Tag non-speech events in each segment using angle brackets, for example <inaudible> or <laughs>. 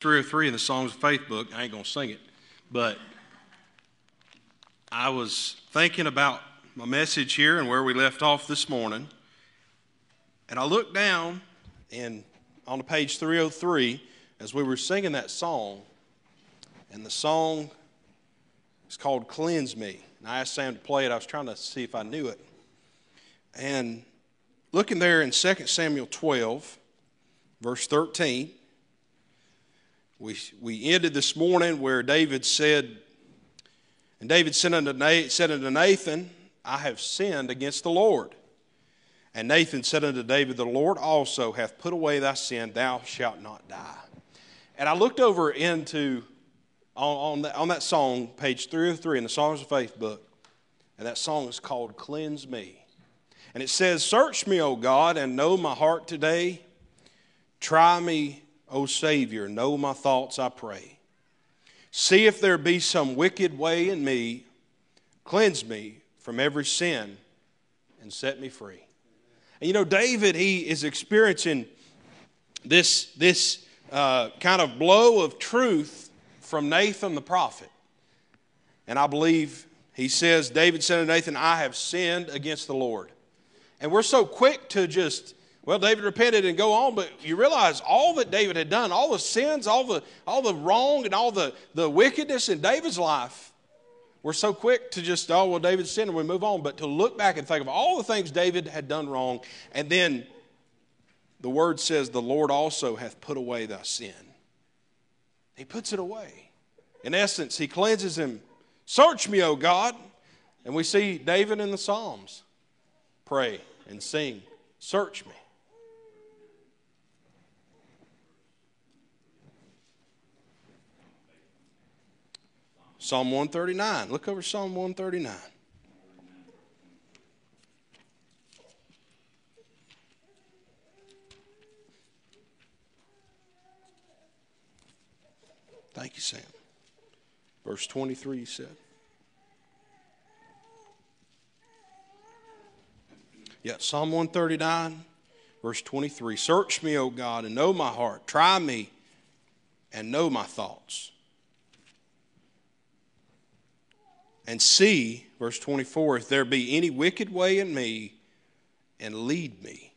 303 in the Songs of Faith book. I ain't going to sing it, but I was thinking about my message here and where we left off this morning. And I looked down and on the page 303 as we were singing that song, and the song is called Cleanse Me. And I asked Sam to play it. I was trying to see if I knew it. And looking there in 2 Samuel 12, verse 13, we, we ended this morning where David said, and David said unto, said unto Nathan, I have sinned against the Lord. And Nathan said unto David, The Lord also hath put away thy sin, thou shalt not die. And I looked over into, on, on, that, on that song, page 303 in the Songs of Faith book, and that song is called Cleanse Me. And it says, Search me, O God, and know my heart today. Try me, O Savior, know my thoughts, I pray. See if there be some wicked way in me. Cleanse me from every sin and set me free. And you know, David, he is experiencing this, this uh, kind of blow of truth from Nathan the prophet. And I believe he says, David said to Nathan, I have sinned against the Lord. And we're so quick to just well, David repented and go on, but you realize all that David had done, all the sins, all the, all the wrong, and all the, the wickedness in David's life, we're so quick to just, oh, well, David sinned and we move on. But to look back and think of all the things David had done wrong, and then the word says, the Lord also hath put away thy sin. He puts it away. In essence, he cleanses him. Search me, O God. And we see David in the Psalms pray and sing, Search me. Psalm 139. Look over Psalm 139. Thank you, Sam. Verse 23, you said. Yeah, Psalm 139, verse 23. Search me, O God, and know my heart. Try me and know my thoughts and see, verse 24, if there be any wicked way in me, and lead me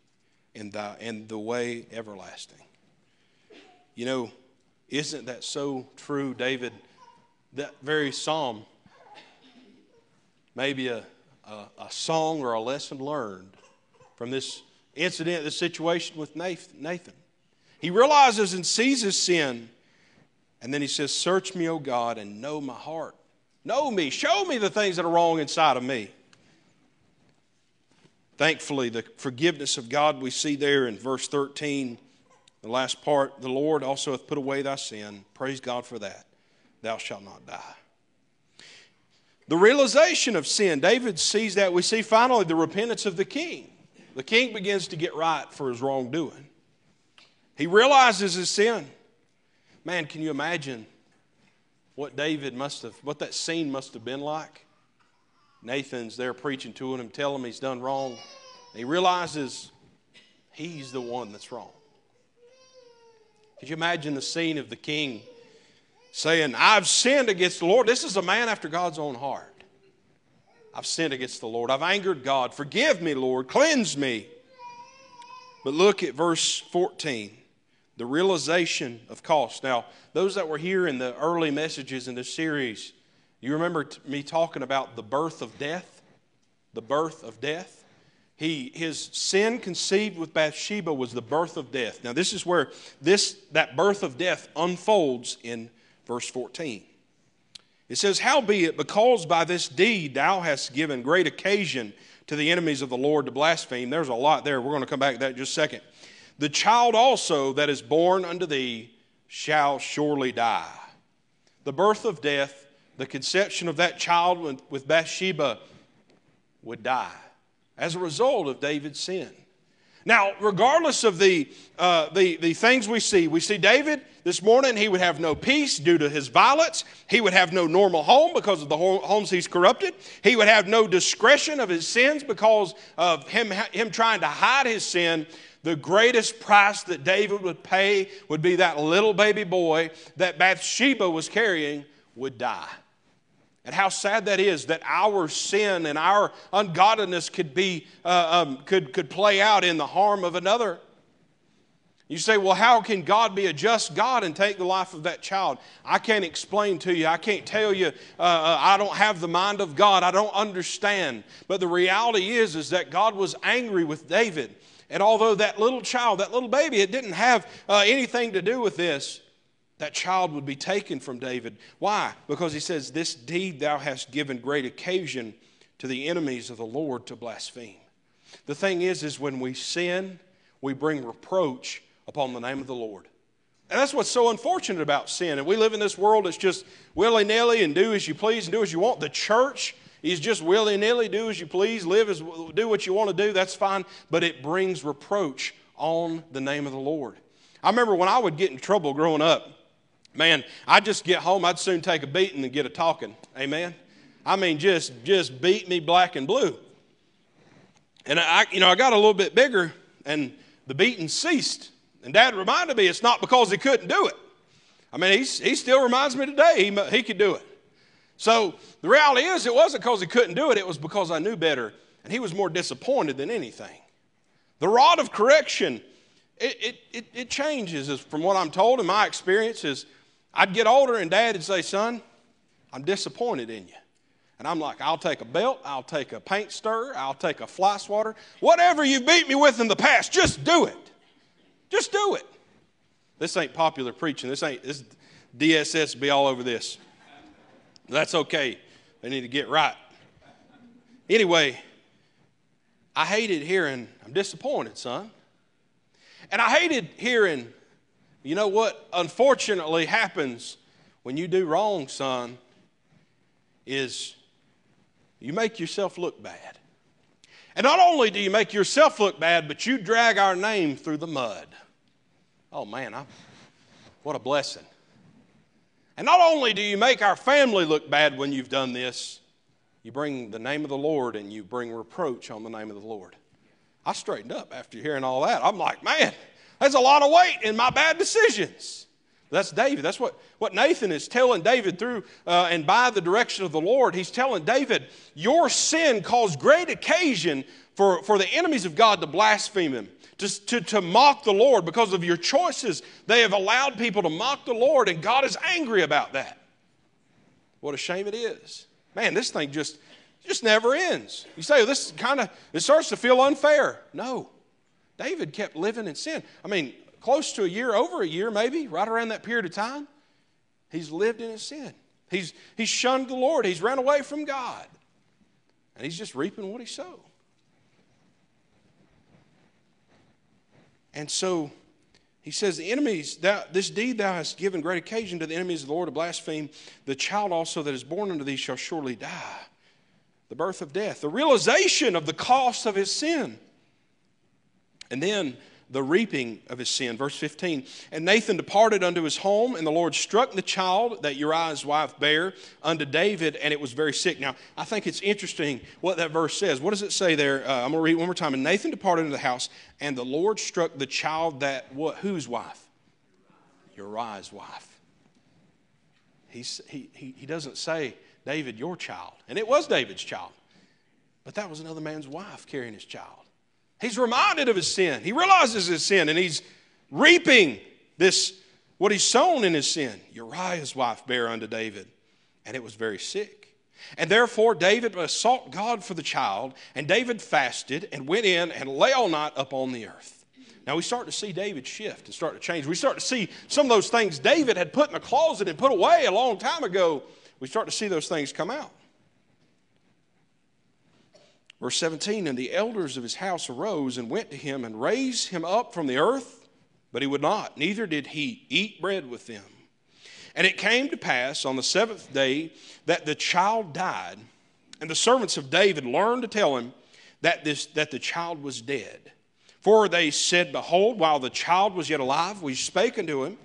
in the, in the way everlasting. You know, isn't that so true, David? That very psalm, maybe a, a, a song or a lesson learned from this incident, this situation with Nathan. He realizes and sees his sin, and then he says, Search me, O God, and know my heart. Know me. Show me the things that are wrong inside of me. Thankfully, the forgiveness of God we see there in verse 13, the last part, the Lord also hath put away thy sin. Praise God for that. Thou shalt not die. The realization of sin, David sees that. We see finally the repentance of the king. The king begins to get right for his wrongdoing. He realizes his sin. Man, can you imagine what David must have, what that scene must have been like. Nathan's there preaching to him, telling him he's done wrong. He realizes he's the one that's wrong. Could you imagine the scene of the king saying, I've sinned against the Lord? This is a man after God's own heart. I've sinned against the Lord. I've angered God. Forgive me, Lord. Cleanse me. But look at verse 14 the realization of cost. Now, those that were here in the early messages in this series, you remember me talking about the birth of death? The birth of death. He, his sin conceived with Bathsheba was the birth of death. Now, this is where this, that birth of death unfolds in verse 14. It says, Howbeit, because by this deed thou hast given great occasion to the enemies of the Lord to blaspheme. There's a lot there. We're going to come back to that in just a second. The child also that is born unto thee shall surely die. The birth of death, the conception of that child with Bathsheba would die as a result of David's sin. Now, regardless of the, uh, the, the things we see, we see David this morning, he would have no peace due to his violence. He would have no normal home because of the homes he's corrupted. He would have no discretion of his sins because of him, him trying to hide his sin. The greatest price that David would pay would be that little baby boy that Bathsheba was carrying would die. And how sad that is that our sin and our ungodliness could, be, uh, um, could, could play out in the harm of another. You say, well, how can God be a just God and take the life of that child? I can't explain to you. I can't tell you. Uh, uh, I don't have the mind of God. I don't understand. But the reality is, is that God was angry with David. And although that little child, that little baby, it didn't have uh, anything to do with this, that child would be taken from David. Why? Because he says, This deed thou hast given great occasion to the enemies of the Lord to blaspheme. The thing is, is when we sin, we bring reproach upon the name of the Lord. And that's what's so unfortunate about sin. And we live in this world that's just willy nilly and do as you please and do as you want. The church is just willy nilly, do as you please, live as do what you want to do. That's fine. But it brings reproach on the name of the Lord. I remember when I would get in trouble growing up, Man, I'd just get home, I'd soon take a beating and get a talking. Amen. I mean, just just beat me black and blue. And I, you know, I got a little bit bigger, and the beating ceased. And Dad reminded me it's not because he couldn't do it. I mean, he's, he still reminds me today he, he could do it. So the reality is, it wasn't because he couldn't do it, it was because I knew better, and he was more disappointed than anything. The rod of correction, it, it, it, it changes, from what I'm told, in my experience, is I'd get older and dad would say, Son, I'm disappointed in you. And I'm like, I'll take a belt, I'll take a paint stirrer, I'll take a fly swatter, whatever you beat me with in the past, just do it. Just do it. This ain't popular preaching. This ain't this DSS be all over this. That's okay. They need to get right. Anyway, I hated hearing, I'm disappointed, son. And I hated hearing, you know what unfortunately happens when you do wrong, son, is you make yourself look bad. And not only do you make yourself look bad, but you drag our name through the mud. Oh man, I, what a blessing. And not only do you make our family look bad when you've done this, you bring the name of the Lord and you bring reproach on the name of the Lord. I straightened up after hearing all that. I'm like, man, there's a lot of weight in my bad decisions. That's David. That's what, what Nathan is telling David through uh, and by the direction of the Lord. He's telling David, Your sin caused great occasion for, for the enemies of God to blaspheme him, to, to, to mock the Lord because of your choices. They have allowed people to mock the Lord, and God is angry about that. What a shame it is. Man, this thing just, just never ends. You say, well, this kind of, it starts to feel unfair. No. David kept living in sin. I mean, close to a year, over a year maybe, right around that period of time, he's lived in his sin. He's, he's shunned the Lord, he's run away from God, and he's just reaping what he sowed. And so he says, The enemies, thou, this deed thou hast given great occasion to the enemies of the Lord to blaspheme. The child also that is born unto thee shall surely die. The birth of death, the realization of the cost of his sin. And then the reaping of his sin. Verse 15. And Nathan departed unto his home, and the Lord struck the child that Uriah's wife bare unto David, and it was very sick. Now, I think it's interesting what that verse says. What does it say there? Uh, I'm going to read one more time. And Nathan departed into the house, and the Lord struck the child that, what, whose wife? Uriah's wife. He's, he, he, he doesn't say, David, your child. And it was David's child. But that was another man's wife carrying his child. He's reminded of his sin. He realizes his sin and he's reaping this, what he's sown in his sin. Uriah's wife bare unto David, and it was very sick. And therefore David sought God for the child, and David fasted and went in and lay all night upon the earth. Now we start to see David shift and start to change. We start to see some of those things David had put in a closet and put away a long time ago. We start to see those things come out. Verse 17 And the elders of his house arose and went to him and raised him up from the earth, but he would not, neither did he eat bread with them. And it came to pass on the seventh day that the child died, and the servants of David learned to tell him that, this, that the child was dead. For they said, Behold, while the child was yet alive, we spake unto him,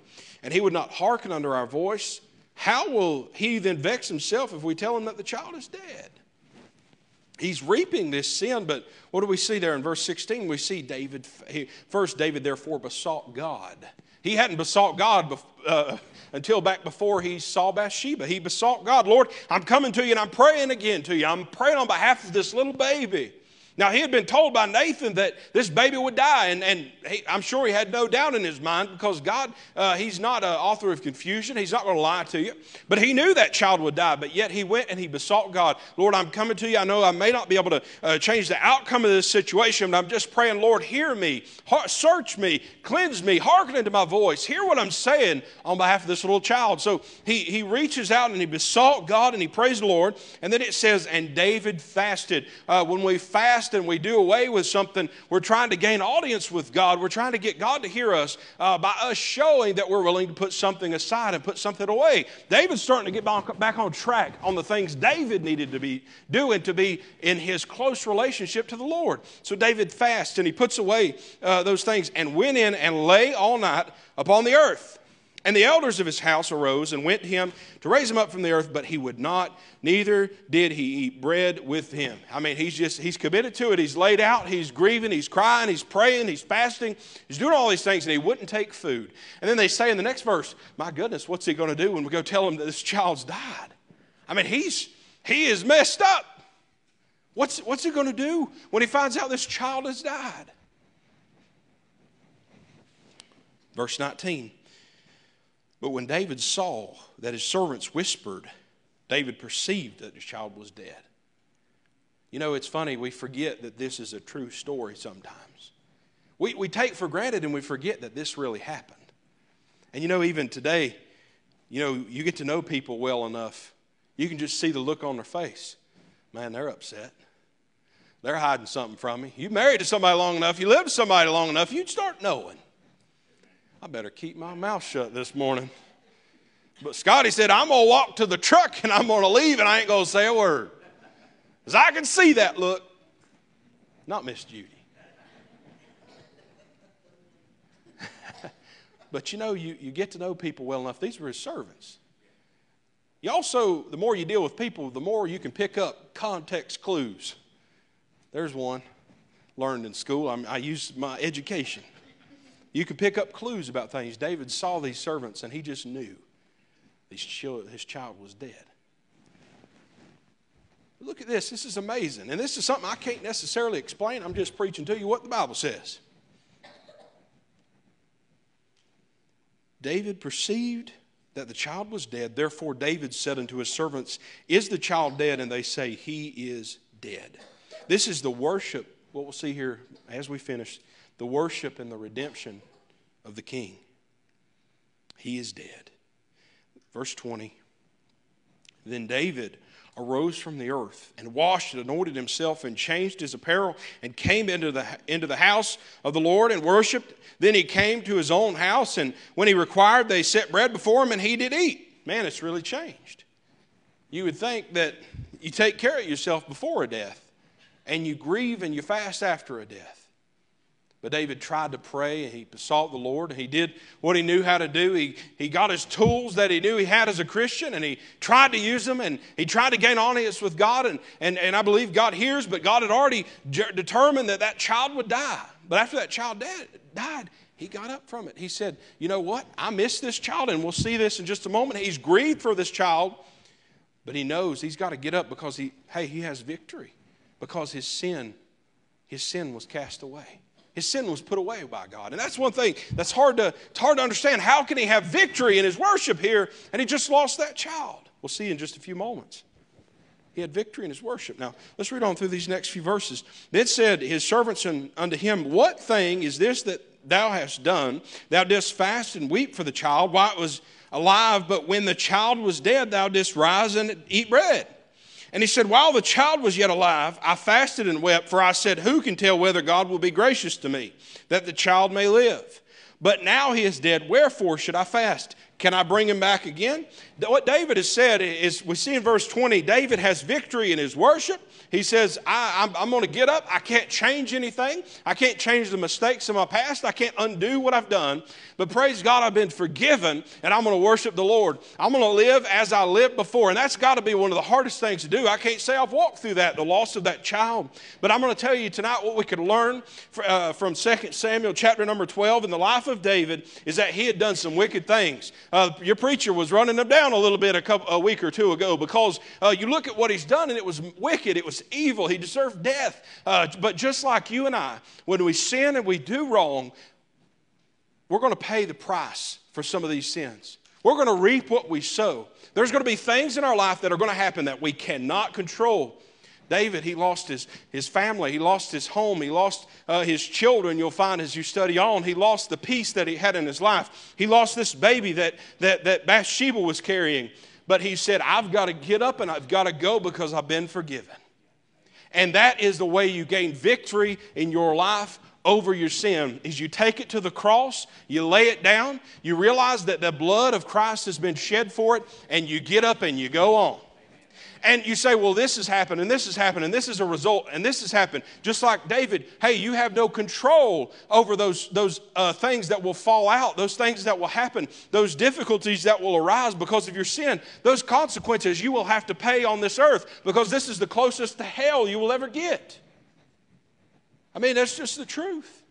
and he would not hearken unto our voice. How will he then vex himself if we tell him that the child is dead? He's reaping this sin, but what do we see there in verse 16? We see David, first, David therefore besought God. He hadn't besought God uh, until back before he saw Bathsheba. He besought God, Lord, I'm coming to you and I'm praying again to you. I'm praying on behalf of this little baby. Now, he had been told by Nathan that this baby would die, and, and he, I'm sure he had no doubt in his mind because God, uh, he's not an author of confusion. He's not going to lie to you. But he knew that child would die, but yet he went and he besought God, Lord, I'm coming to you. I know I may not be able to uh, change the outcome of this situation, but I'm just praying, Lord, hear me, search me, cleanse me, hearken into my voice, hear what I'm saying on behalf of this little child. So he, he reaches out and he besought God and he praised the Lord. And then it says, and David fasted. Uh, when we fast, and we do away with something, we're trying to gain audience with God. We're trying to get God to hear us uh, by us showing that we're willing to put something aside and put something away. David's starting to get back on track on the things David needed to be doing to be in his close relationship to the Lord. So David fasts and he puts away uh, those things and went in and lay all night upon the earth. And the elders of his house arose and went to him to raise him up from the earth, but he would not, neither did he eat bread with him. I mean, he's just, he's committed to it. He's laid out, he's grieving, he's crying, he's praying, he's fasting, he's doing all these things, and he wouldn't take food. And then they say in the next verse, My goodness, what's he going to do when we go tell him that this child's died? I mean, he's, he is messed up. What's, what's he going to do when he finds out this child has died? Verse 19. But when David saw that his servants whispered, David perceived that his child was dead. You know, it's funny, we forget that this is a true story sometimes. We, we take for granted and we forget that this really happened. And you know, even today, you know, you get to know people well enough, you can just see the look on their face. Man, they're upset. They're hiding something from me. You married to somebody long enough, you lived with somebody long enough, you'd start knowing. I better keep my mouth shut this morning. But Scotty said, I'm going to walk to the truck and I'm going to leave and I ain't going to say a word. Because I can see that look. Not Miss Judy. <laughs> but you know, you, you get to know people well enough. These were his servants. You also, the more you deal with people, the more you can pick up context clues. There's one learned in school. I, I my education. You can pick up clues about things. David saw these servants and he just knew his child was dead. Look at this. This is amazing. And this is something I can't necessarily explain. I'm just preaching to you what the Bible says. David perceived that the child was dead. Therefore, David said unto his servants, Is the child dead? And they say, He is dead. This is the worship, what we'll see here as we finish the worship and the redemption of the king. He is dead. Verse 20. Then David arose from the earth and washed and anointed himself and changed his apparel and came into the, into the house of the Lord and worshiped. Then he came to his own house, and when he required, they set bread before him, and he did eat. Man, it's really changed. You would think that you take care of yourself before a death, and you grieve and you fast after a death. But David tried to pray and he besought the Lord. And he did what he knew how to do. He, he got his tools that he knew he had as a Christian and he tried to use them and he tried to gain audience with God. And, and, and I believe God hears, but God had already determined that that child would die. But after that child dead, died, he got up from it. He said, You know what? I miss this child, and we'll see this in just a moment. He's grieved for this child, but he knows he's got to get up because he, hey, he has victory because his sin, his sin was cast away. His sin was put away by God. And that's one thing that's hard to, it's hard to understand. How can he have victory in his worship here and he just lost that child? We'll see in just a few moments. He had victory in his worship. Now, let's read on through these next few verses. Then said his servants unto him, What thing is this that thou hast done? Thou didst fast and weep for the child while it was alive, but when the child was dead, thou didst rise and eat bread. And he said, While the child was yet alive, I fasted and wept, for I said, Who can tell whether God will be gracious to me, that the child may live? But now he is dead, wherefore should I fast? Can I bring him back again? What David has said is we see in verse 20, David has victory in his worship. He says, I, am I'm, I'm going to get up. I can't change anything. I can't change the mistakes of my past. I can't undo what I've done. But praise God, I've been forgiven and I'm going to worship the Lord. I'm going to live as I lived before. And that's got to be one of the hardest things to do. I can't say I've walked through that, the loss of that child. But I'm going to tell you tonight what we could learn uh, from 2 Samuel chapter number 12 in the life of David is that he had done some wicked things. Uh, your preacher was running him down a little bit a, couple, a week or two ago because uh, you look at what he's done and it was wicked. It was evil. He deserved death. Uh, but just like you and I, when we sin and we do wrong, we're going to pay the price for some of these sins. We're going to reap what we sow. There's going to be things in our life that are going to happen that we cannot control. David, he lost his, his family, he lost his home, he lost uh, his children. You'll find as you study on, he lost the peace that he had in his life. He lost this baby that, that, that Bathsheba was carrying. But he said, I've got to get up and I've got to go because I've been forgiven. And that is the way you gain victory in your life over your sin is you take it to the cross, you lay it down, you realize that the blood of Christ has been shed for it, and you get up and you go on. And you say, well, this has happened, and this has happened, and this is a result, and this has happened. Just like David, hey, you have no control over those, those uh, things that will fall out, those things that will happen, those difficulties that will arise because of your sin. Those consequences you will have to pay on this earth because this is the closest to hell you will ever get. I mean, that's just the truth.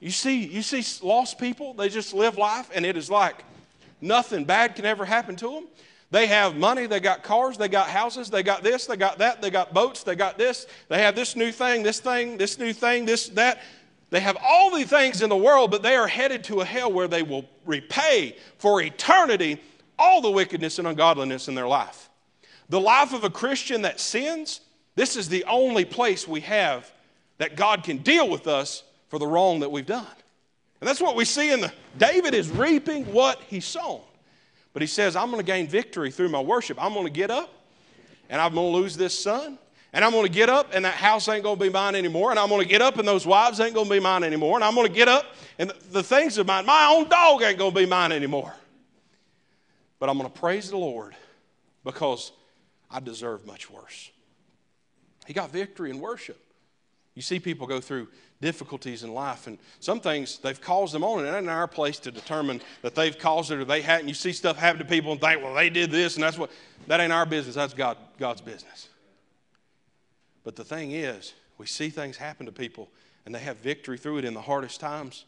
You see, you see lost people, they just live life, and it is like nothing bad can ever happen to them. They have money, they got cars, they got houses, they got this, they got that, they got boats, they got this, they have this new thing, this thing, this new thing, this, that. They have all the things in the world, but they are headed to a hell where they will repay for eternity all the wickedness and ungodliness in their life. The life of a Christian that sins, this is the only place we have that God can deal with us for the wrong that we've done. And that's what we see in the David is reaping what he sown. But he says, I'm going to gain victory through my worship. I'm going to get up and I'm going to lose this son. And I'm going to get up and that house ain't going to be mine anymore. And I'm going to get up and those wives ain't going to be mine anymore. And I'm going to get up and the things of mine, my own dog ain't going to be mine anymore. But I'm going to praise the Lord because I deserve much worse. He got victory in worship. You see people go through difficulties in life. And some things they've caused them on, and it ain't our place to determine that they've caused it or they hadn't. You see stuff happen to people and think, well, they did this, and that's what. That ain't our business. That's God, God's business. But the thing is, we see things happen to people, and they have victory through it in the hardest times.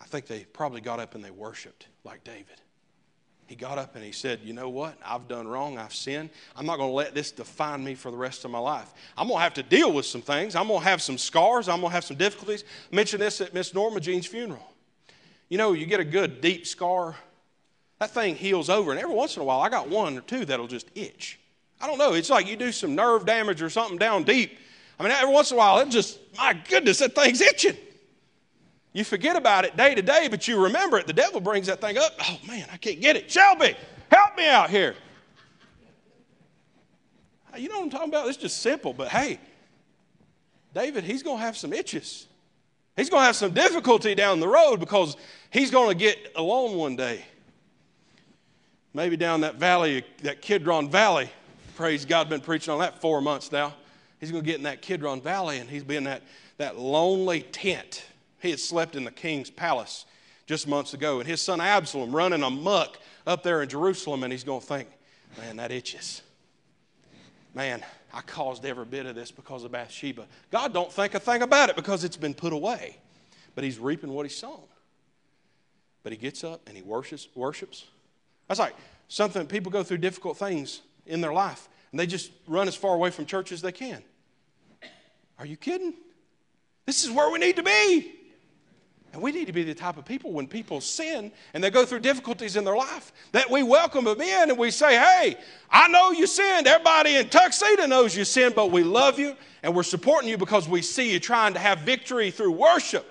I think they probably got up and they worshiped like David. He got up and he said, You know what? I've done wrong. I've sinned. I'm not going to let this define me for the rest of my life. I'm going to have to deal with some things. I'm going to have some scars. I'm going to have some difficulties. I mentioned this at Miss Norma Jean's funeral. You know, you get a good deep scar, that thing heals over. And every once in a while, I got one or two that'll just itch. I don't know. It's like you do some nerve damage or something down deep. I mean, every once in a while, it just, my goodness, that thing's itching. You forget about it day to day, but you remember it. The devil brings that thing up. Oh man, I can't get it. Shelby, help me out here. You know what I'm talking about? It's just simple, but hey, David, he's going to have some itches. He's going to have some difficulty down the road because he's going to get alone one day. Maybe down that valley, that Kidron Valley. Praise God, been preaching on that four months now. He's going to get in that Kidron Valley and he's be in that, that lonely tent he had slept in the king's palace just months ago, and his son Absalom running amuck up there in Jerusalem, and he's going to think, man, that itches. Man, I caused every bit of this because of Bathsheba. God don't think a thing about it because it's been put away. But he's reaping what he's sown. But he gets up and he worships. worships. That's like something people go through difficult things in their life, and they just run as far away from church as they can. Are you kidding? This is where we need to be. And we need to be the type of people when people sin and they go through difficulties in their life that we welcome them in and we say, Hey, I know you sinned. Everybody in Tuxedo knows you sinned, but we love you and we're supporting you because we see you trying to have victory through worship.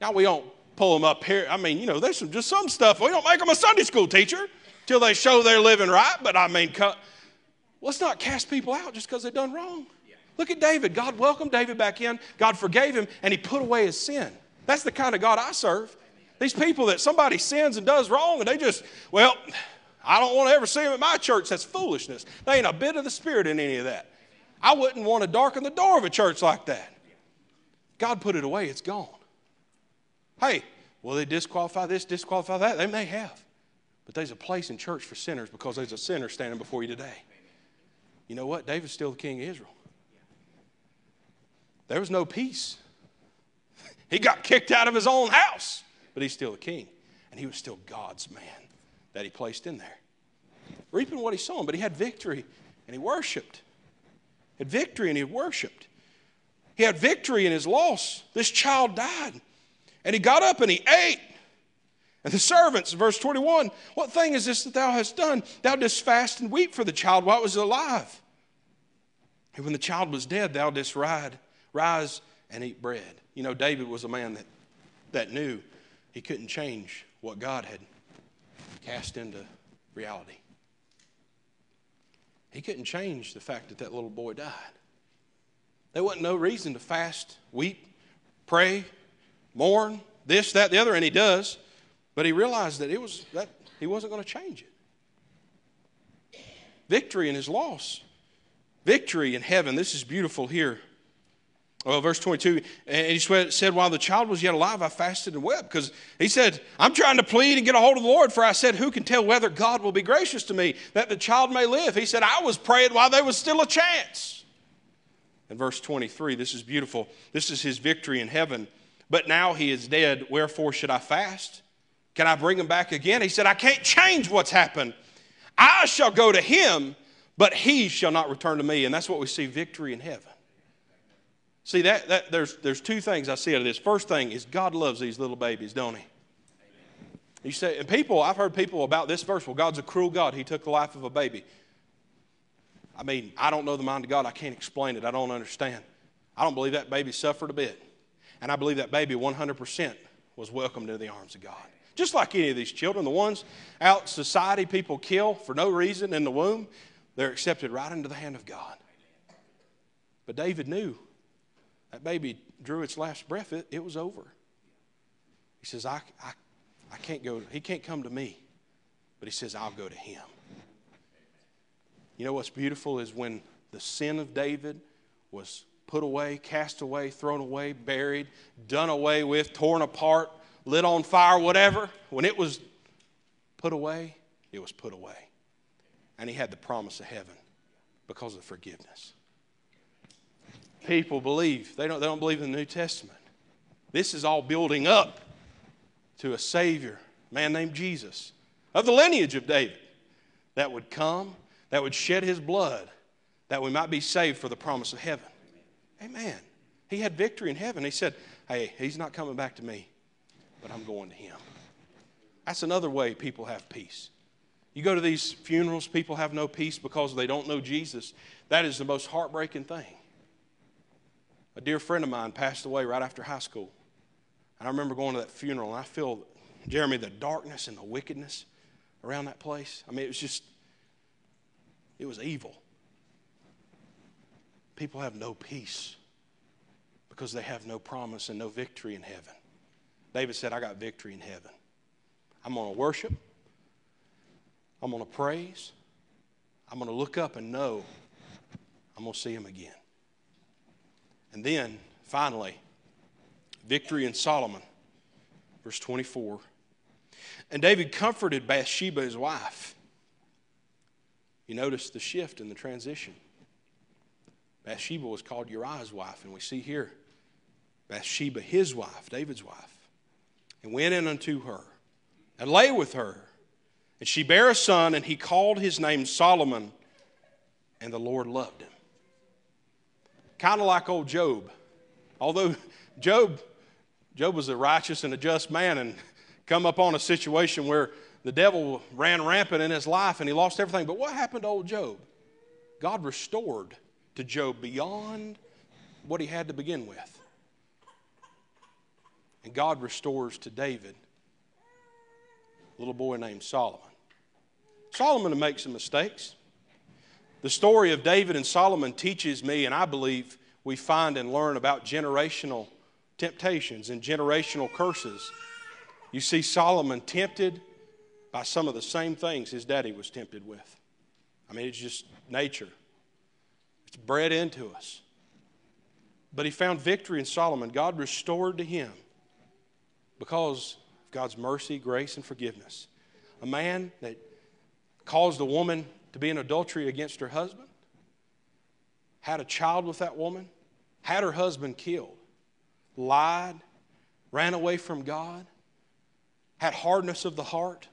Now, we don't pull them up here. I mean, you know, there's some, just some stuff. We don't make them a Sunday school teacher till they show they're living right, but I mean, let's not cast people out just because they've done wrong. Look at David. God welcomed David back in, God forgave him, and he put away his sin. That's the kind of God I serve. These people that somebody sins and does wrong, and they just, well, I don't want to ever see them at my church. That's foolishness. There ain't a bit of the Spirit in any of that. I wouldn't want to darken the door of a church like that. God put it away, it's gone. Hey, will they disqualify this, disqualify that? They may have. But there's a place in church for sinners because there's a sinner standing before you today. You know what? David's still the king of Israel. There was no peace. He got kicked out of his own house, but he's still the king. And he was still God's man that he placed in there. Reaping what he sown, but he had victory and he worshiped. He had victory and he worshiped. He had victory in his loss. This child died. And he got up and he ate. And the servants, verse 21, what thing is this that thou hast done? Thou didst fast and weep for the child while it was alive. And when the child was dead, thou didst ride, rise and eat bread. You know, David was a man that, that knew he couldn't change what God had cast into reality. He couldn't change the fact that that little boy died. There wasn't no reason to fast, weep, pray, mourn, this, that, the other, and he does. But he realized that it was that he wasn't going to change it. Victory in his loss. Victory in heaven. This is beautiful here. Well, verse 22, and he said, While the child was yet alive, I fasted and wept. Because he said, I'm trying to plead and get a hold of the Lord, for I said, Who can tell whether God will be gracious to me, that the child may live? He said, I was praying while there was still a chance. In verse 23, this is beautiful. This is his victory in heaven. But now he is dead, wherefore should I fast? Can I bring him back again? He said, I can't change what's happened. I shall go to him, but he shall not return to me. And that's what we see victory in heaven. See, that, that there's, there's two things I see out of this. First thing is God loves these little babies, don't he? You say, and people, I've heard people about this verse, well, God's a cruel God. He took the life of a baby. I mean, I don't know the mind of God. I can't explain it. I don't understand. I don't believe that baby suffered a bit. And I believe that baby 100% was welcomed into the arms of God. Just like any of these children, the ones out society people kill for no reason in the womb, they're accepted right into the hand of God. But David knew that baby drew its last breath, it, it was over. He says, I, I, I can't go, he can't come to me, but he says, I'll go to him. You know what's beautiful is when the sin of David was put away, cast away, thrown away, buried, done away with, torn apart, lit on fire, whatever, when it was put away, it was put away. And he had the promise of heaven because of forgiveness. People believe, they don't, they don't believe in the New Testament. This is all building up to a Savior, a man named Jesus, of the lineage of David, that would come, that would shed his blood, that we might be saved for the promise of heaven. Amen. He had victory in heaven. He said, Hey, he's not coming back to me, but I'm going to him. That's another way people have peace. You go to these funerals, people have no peace because they don't know Jesus. That is the most heartbreaking thing. A dear friend of mine passed away right after high school. And I remember going to that funeral, and I feel, Jeremy, the darkness and the wickedness around that place. I mean, it was just, it was evil people have no peace because they have no promise and no victory in heaven. David said, I got victory in heaven. I'm going to worship. I'm going to praise. I'm going to look up and know I'm going to see him again. And then, finally, victory in Solomon, verse 24. And David comforted Bathsheba, his wife. You notice the shift in the transition. Bathsheba was called Uriah's wife, and we see here Bathsheba, his wife, David's wife, and went in unto her and lay with her. And she bare a son, and he called his name Solomon, and the Lord loved him. Kind of like old Job. Although Job, Job was a righteous and a just man, and come up on a situation where the devil ran rampant in his life and he lost everything. But what happened to old Job? God restored to Job beyond what he had to begin with. And God restores to David a little boy named Solomon. Solomon makes some mistakes. The story of David and Solomon teaches me, and I believe we find and learn about generational temptations and generational curses. You see Solomon tempted by some of the same things his daddy was tempted with. I mean, it's just nature, it's bred into us. But he found victory in Solomon. God restored to him because of God's mercy, grace, and forgiveness. A man that caused a woman to be in adultery against her husband, had a child with that woman, had her husband killed, lied, ran away from God, had hardness of the heart.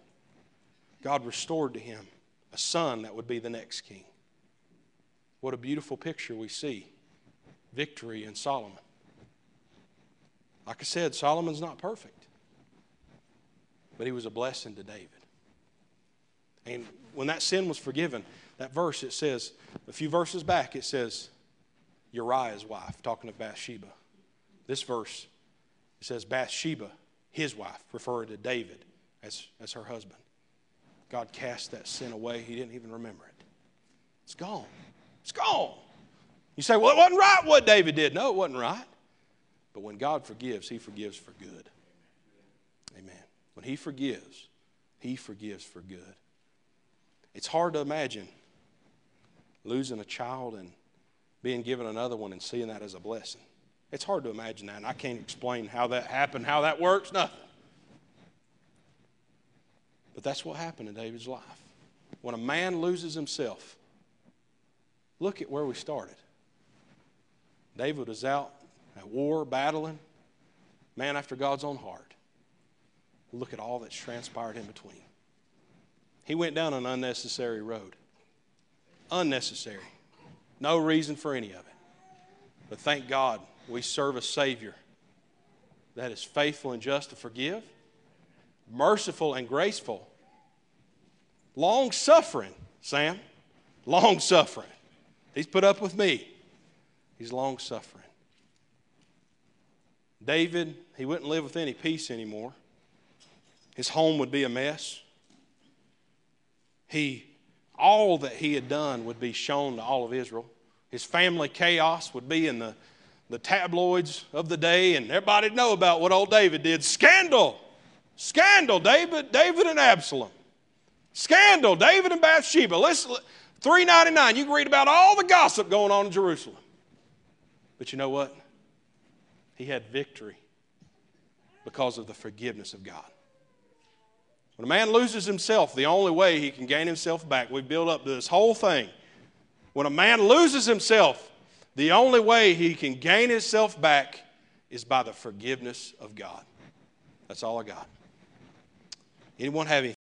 God restored to him a son that would be the next king. What a beautiful picture we see victory in Solomon. Like I said, Solomon's not perfect, but he was a blessing to David. And when that sin was forgiven, that verse, it says, a few verses back, it says, Uriah's wife, talking of Bathsheba. This verse, it says, Bathsheba, his wife, referring to David as, as her husband. God cast that sin away. He didn't even remember it. It's gone. It's gone. You say, well, it wasn't right what David did. No, it wasn't right. But when God forgives, He forgives for good. Amen. When He forgives, He forgives for good. It's hard to imagine losing a child and being given another one and seeing that as a blessing. It's hard to imagine that, and I can't explain how that happened, how that works, nothing. But that's what happened in David's life. When a man loses himself, look at where we started. David was out at war, battling, man after God's own heart. Look at all that's transpired in between. He went down an unnecessary road. Unnecessary. No reason for any of it. But thank God we serve a Savior that is faithful and just to forgive, merciful and graceful, long suffering, Sam, long suffering. He's put up with me. He's long suffering. David, he wouldn't live with any peace anymore. His home would be a mess. He, all that he had done would be shown to all of Israel. His family chaos would be in the, the tabloids of the day, and everybody'd know about what old David did. Scandal! Scandal! David, David and Absalom. Scandal! David and Bathsheba. Listen, 399. You can read about all the gossip going on in Jerusalem. But you know what? He had victory because of the forgiveness of God. When a man loses himself, the only way he can gain himself back, we build up this whole thing. When a man loses himself, the only way he can gain himself back is by the forgiveness of God. That's all I got. Anyone have anything?